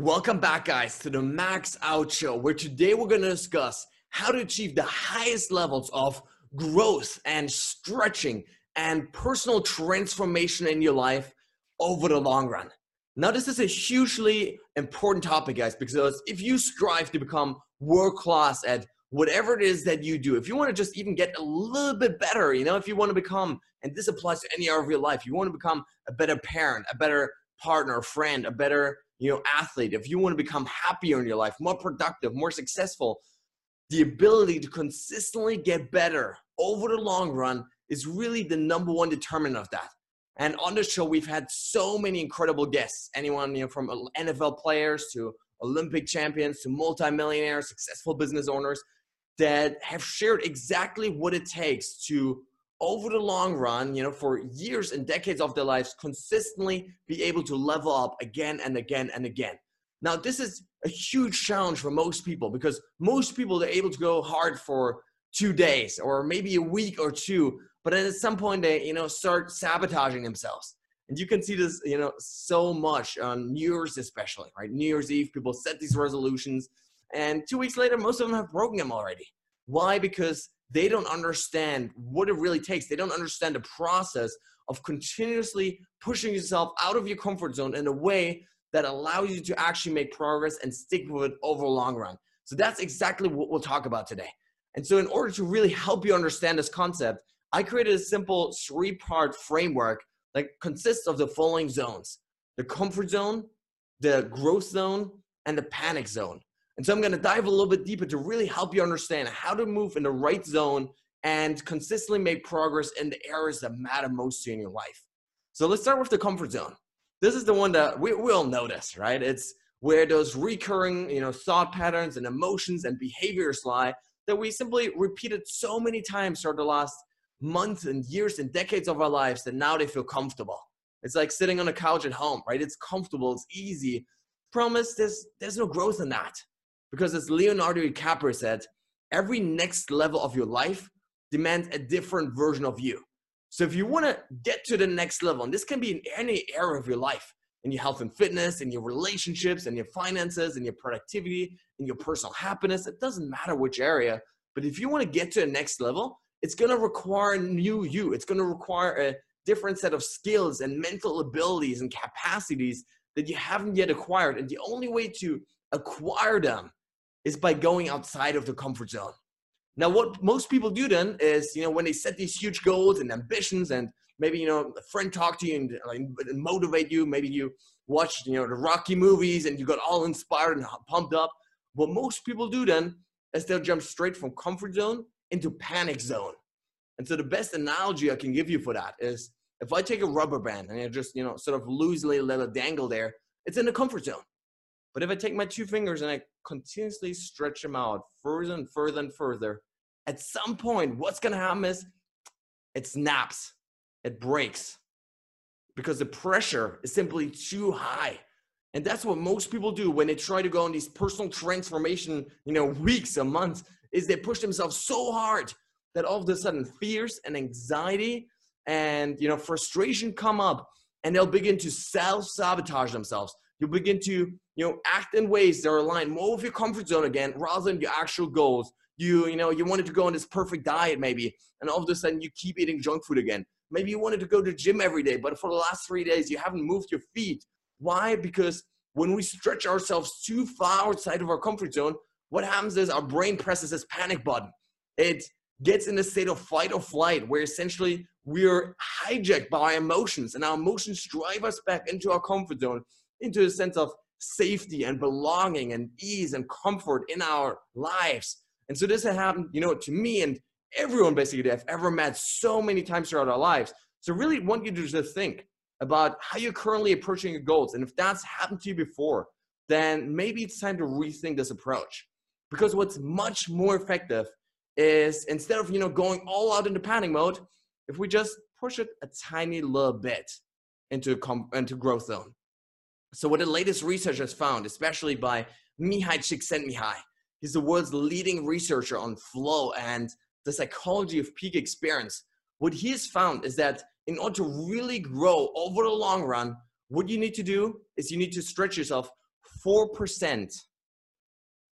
Welcome back, guys, to the Max Out Show, where today we're going to discuss how to achieve the highest levels of growth and stretching and personal transformation in your life over the long run. Now, this is a hugely important topic, guys, because if you strive to become world class at whatever it is that you do, if you want to just even get a little bit better, you know, if you want to become, and this applies to any area of your life, you want to become a better parent, a better partner, friend, a better, you know, athlete, if you want to become happier in your life, more productive, more successful, the ability to consistently get better over the long run is really the number one determinant of that. And on the show, we've had so many incredible guests. Anyone you know, from NFL players to Olympic champions to multimillionaires, successful business owners that have shared exactly what it takes to, over the long run, you know, for years and decades of their lives, consistently be able to level up again and again and again. Now, this is a huge challenge for most people because most people are able to go hard for two days or maybe a week or two, but then at some point they, you know, start sabotaging themselves. And you can see this, you know, so much on New Year's, especially, right? New Year's Eve, people set these resolutions, and two weeks later, most of them have broken them already. Why? Because they don't understand what it really takes. They don't understand the process of continuously pushing yourself out of your comfort zone in a way that allows you to actually make progress and stick with it over a long run. So that's exactly what we'll talk about today. And so, in order to really help you understand this concept, I created a simple three part framework that consists of the following zones the comfort zone, the growth zone, and the panic zone. And so, I'm gonna dive a little bit deeper to really help you understand how to move in the right zone and consistently make progress in the areas that matter most to you in your life. So, let's start with the comfort zone this is the one that we will notice, right? It's where those recurring, you know, thought patterns and emotions and behaviors lie that we simply repeated so many times throughout the last months and years and decades of our lives that now they feel comfortable. It's like sitting on a couch at home, right? It's comfortable, it's easy. Promise, there's there's no growth in that. Because as Leonardo DiCaprio said, every next level of your life demands a different version of you. So if you want to get to the next level, and this can be in any area of your life, in your health and fitness, in your relationships, in your finances, in your productivity, in your personal happiness, it doesn't matter which area. But if you want to get to the next level, it's going to require a new you. It's going to require a different set of skills and mental abilities and capacities that you haven't yet acquired. And the only way to acquire them is by going outside of the comfort zone. Now, what most people do then is, you know, when they set these huge goals and ambitions, and maybe you know a friend talk to you and, motivate you, maybe you watch, you know, the Rocky movies and you got all inspired and pumped up. What most people do then is they'll jump straight from comfort zone into panic zone. And so the best analogy I can give you for that is if I take a rubber band and I just, you know, sort of loosely let it dangle there, it's in the comfort zone. But if I take my two fingers and I continuously stretch them out further and further and further, at some point, what's to happen is it snaps, it breaks because the pressure is simply too high. And that's what most people do when they try to go on these personal transformation, you know, weeks or months, is they push themselves so hard that all of a sudden fears and anxiety and you know frustration come up and they'll begin to self-sabotage themselves. You'll begin to, you know, act in ways that are aligned more with your comfort zone again rather than your actual goals. You you know you wanted to go on this perfect diet maybe and all of a sudden you keep eating junk food again. Maybe you wanted to go to the gym every day but for the last three days you haven't moved your feet. Why? Because when we stretch ourselves too far outside of our comfort zone what happens is our brain presses this panic button. It gets in a state of fight or flight where essentially we're hijacked by our emotions and our emotions drive us back into our comfort zone into a sense of safety and belonging and ease and comfort in our lives and so this had happened, you know, to me and everyone basically that I've ever met so many times throughout our lives. So really want you to just think about how you're currently approaching your goals. And if that's happened to you before, then maybe it's time to rethink this approach. Because what's much more effective is instead of you know going all out into panic mode, if we just push it a tiny little bit into com- into growth zone. So what the latest research has found, especially by Mihaly Csikszentmihalyi, He's the world's leading researcher on flow and the psychology of peak experience. What he has found is that in order to really grow over the long run, what you need to do is you need to stretch yourself 4%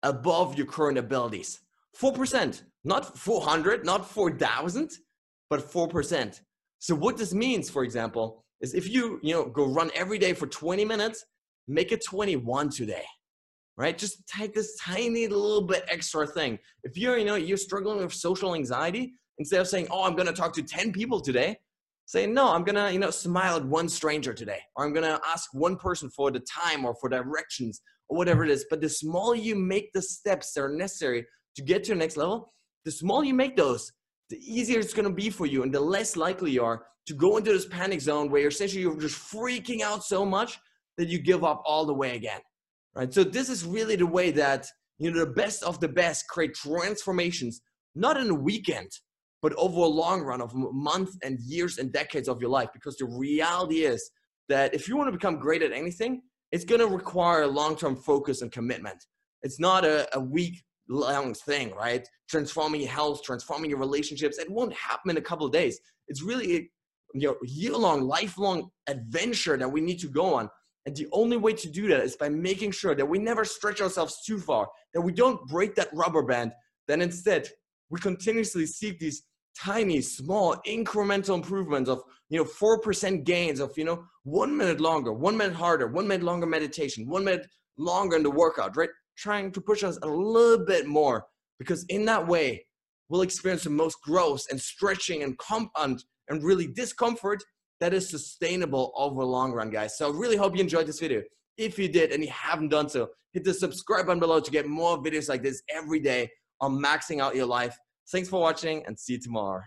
above your current abilities. 4%, not 400, not 4,000, but 4%. So what this means, for example, is if you, you know, go run every day for 20 minutes, make it 21 today. Right? Just take this tiny little bit extra thing. If you're, you know, you're struggling with social anxiety, instead of saying, "Oh, I'm going to talk to 10 people today," say, "No, I'm going to, you know, smile at one stranger today, or I'm going to ask one person for the time or for directions or whatever it is." But the smaller you make the steps that are necessary to get to the next level, the smaller you make those, the easier it's going to be for you and the less likely you are to go into this panic zone where essentially you're just freaking out so much that you give up all the way again right? So this is really the way that you know the best of the best create transformations not in a weekend but over a long run of months and years and decades of your life. Because the reality is that if you want to become great at anything it's going to require a long-term focus and commitment. It's not a, a week long thing, right? Transforming your health, transforming your relationships. It won't happen in a couple of days. It's really a you know, year-long, lifelong adventure that we need to go on. And the only way to do that is by making sure that we never stretch ourselves too far, that we don't break that rubber band, then instead we continuously seek these tiny, small, incremental improvements of, you know, 4% gains of, you know, one minute longer, one minute harder, one minute longer meditation, one minute longer in the workout, right? Trying to push us a little bit more because in that way we'll experience the most growth and stretching and compound and really discomfort that is sustainable over the long run guys. So I really hope you enjoyed this video. If you did and you haven't done so hit the subscribe button below to get more videos like this every day on maxing out your life. Thanks for watching and see you tomorrow